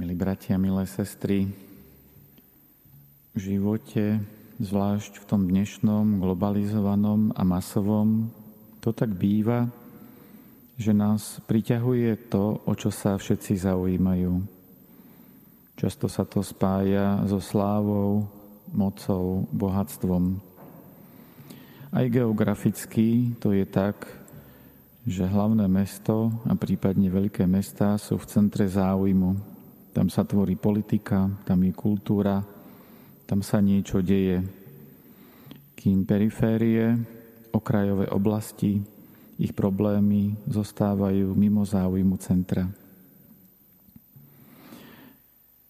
Milí bratia, milé sestry, v živote, zvlášť v tom dnešnom globalizovanom a masovom, to tak býva, že nás priťahuje to, o čo sa všetci zaujímajú. Často sa to spája so slávou, mocou, bohatstvom. Aj geograficky to je tak, že hlavné mesto a prípadne veľké mestá sú v centre záujmu tam sa tvorí politika, tam je kultúra, tam sa niečo deje. Kým periférie, okrajové oblasti, ich problémy zostávajú mimo záujmu centra.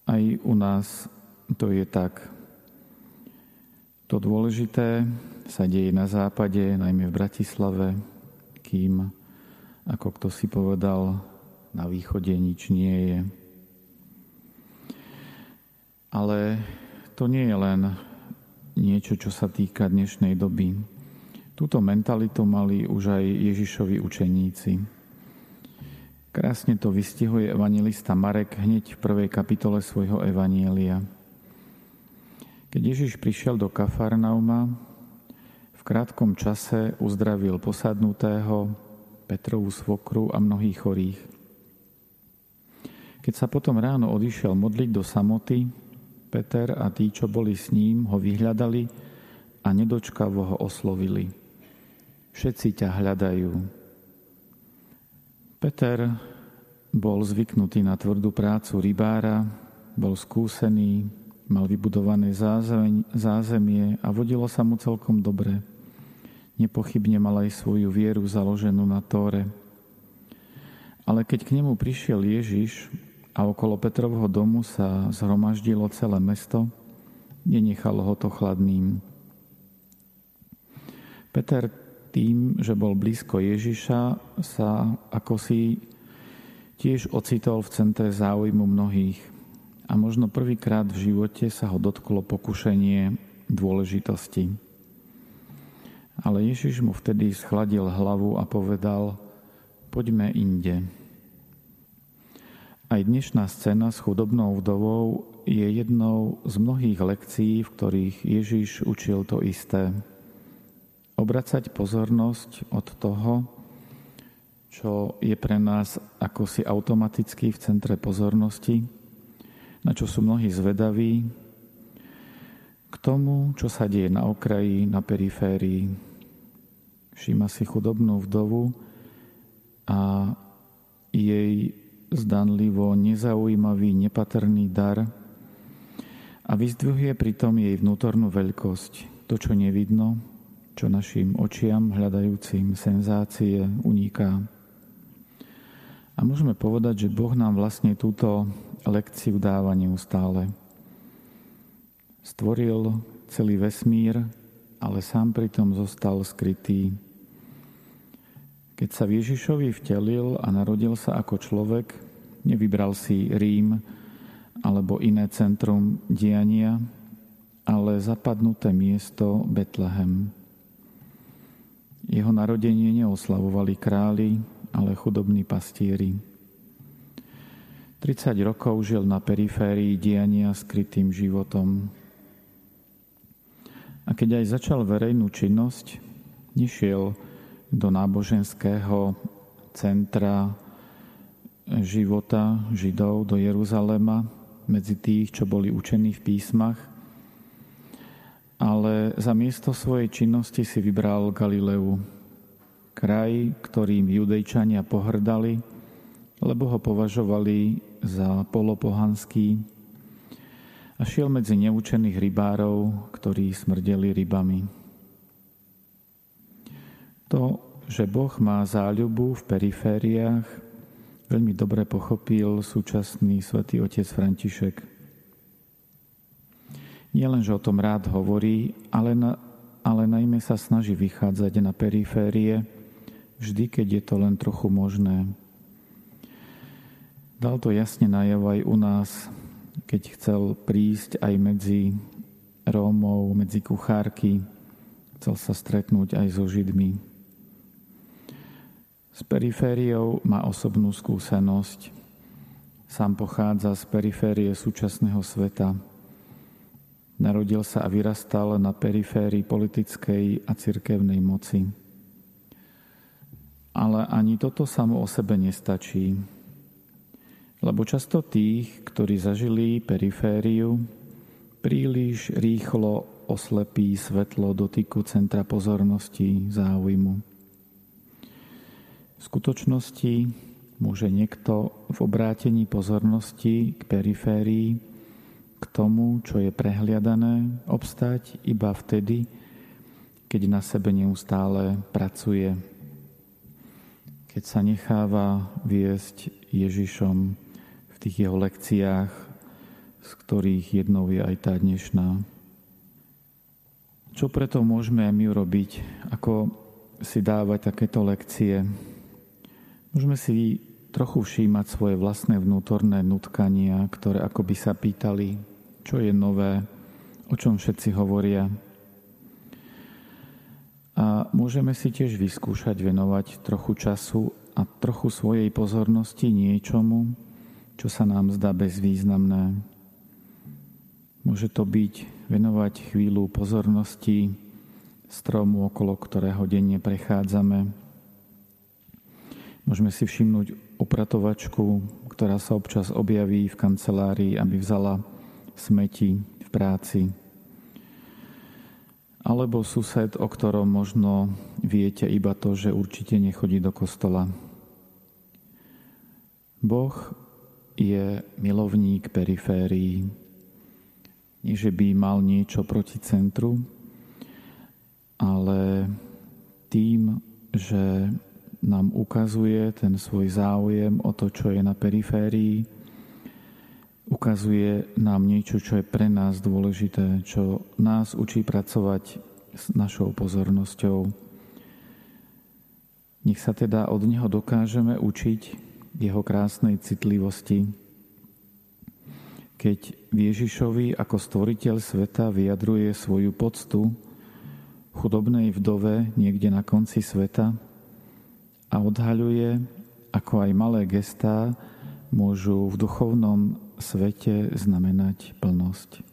Aj u nás to je tak. To dôležité sa deje na západe, najmä v Bratislave, kým, ako kto si povedal, na východe nič nie je. Ale to nie je len niečo, čo sa týka dnešnej doby. Túto mentalitu mali už aj Ježišovi učeníci. Krásne to vystihuje evangelista Marek hneď v prvej kapitole svojho evanielia. Keď Ježiš prišiel do Kafarnauma, v krátkom čase uzdravil posadnutého, Petrovú svokru a mnohých chorých. Keď sa potom ráno odišiel modliť do samoty, Peter a tí, čo boli s ním, ho vyhľadali a nedočkavo ho oslovili. Všetci ťa hľadajú. Peter bol zvyknutý na tvrdú prácu rybára, bol skúsený, mal vybudované zázemie a vodilo sa mu celkom dobre. Nepochybne mal aj svoju vieru založenú na Tóre. Ale keď k nemu prišiel Ježiš a okolo Petrovho domu sa zhromaždilo celé mesto, nenechalo ho to chladným. Peter tým, že bol blízko Ježiša, sa ako si tiež ocitol v centre záujmu mnohých a možno prvýkrát v živote sa ho dotklo pokušenie dôležitosti. Ale Ježiš mu vtedy schladil hlavu a povedal, poďme inde. Aj dnešná scéna s chudobnou vdovou je jednou z mnohých lekcií, v ktorých Ježiš učil to isté. Obracať pozornosť od toho, čo je pre nás ako automaticky v centre pozornosti, na čo sú mnohí zvedaví, k tomu, čo sa deje na okraji, na periférii. Všíma si chudobnú vdovu a jej zdanlivo nezaujímavý, nepatrný dar a vyzdvihuje pritom jej vnútornú veľkosť, to, čo nevidno, čo našim očiam hľadajúcim senzácie uniká. A môžeme povedať, že Boh nám vlastne túto lekciu dáva neustále. Stvoril celý vesmír, ale sám pritom zostal skrytý keď sa Ježišovi vtelil a narodil sa ako človek, nevybral si Rím alebo iné centrum diania, ale zapadnuté miesto Betlehem. Jeho narodenie neoslavovali králi, ale chudobní pastieri. 30 rokov žil na periférii diania skrytým životom. A keď aj začal verejnú činnosť, nešiel do náboženského centra života Židov do Jeruzalema medzi tých, čo boli učení v písmach, ale za miesto svojej činnosti si vybral Galileu, kraj, ktorým judejčania pohrdali, lebo ho považovali za polopohanský a šiel medzi neučených rybárov, ktorí smrdeli rybami. To, že Boh má záľubu v perifériách, veľmi dobre pochopil súčasný svätý otec František. Nie len, že o tom rád hovorí, ale, na, ale najmä sa snaží vychádzať na periférie, vždy, keď je to len trochu možné. Dal to jasne najavo aj u nás, keď chcel prísť aj medzi Rómov, medzi kuchárky, chcel sa stretnúť aj so Židmi. S perifériou má osobnú skúsenosť. Sám pochádza z periférie súčasného sveta. Narodil sa a vyrastal na periférii politickej a cirkevnej moci. Ale ani toto samo o sebe nestačí. Lebo často tých, ktorí zažili perifériu, príliš rýchlo oslepí svetlo dotyku centra pozornosti záujmu. V skutočnosti môže niekto v obrátení pozornosti k periférii, k tomu, čo je prehliadané, obstať iba vtedy, keď na sebe neustále pracuje, keď sa necháva viesť Ježišom v tých jeho lekciách, z ktorých jednou je aj tá dnešná. Čo preto môžeme aj my urobiť, ako si dávať takéto lekcie? Môžeme si trochu všímať svoje vlastné vnútorné nutkania, ktoré ako by sa pýtali, čo je nové, o čom všetci hovoria. A môžeme si tiež vyskúšať venovať trochu času a trochu svojej pozornosti niečomu, čo sa nám zdá bezvýznamné. Môže to byť venovať chvíľu pozornosti stromu, okolo ktorého denne prechádzame, Môžeme si všimnúť upratovačku, ktorá sa občas objaví v kancelárii, aby vzala smeti v práci. Alebo sused, o ktorom možno viete iba to, že určite nechodí do kostola. Boh je milovník periférií. Nie, že by mal niečo proti centru, ale tým, že nám ukazuje ten svoj záujem o to, čo je na periférii, ukazuje nám niečo, čo je pre nás dôležité, čo nás učí pracovať s našou pozornosťou. Nech sa teda od Neho dokážeme učiť Jeho krásnej citlivosti. Keď Ježišovi ako stvoriteľ sveta vyjadruje svoju poctu chudobnej vdove niekde na konci sveta, a odhaľuje, ako aj malé gestá môžu v duchovnom svete znamenať plnosť.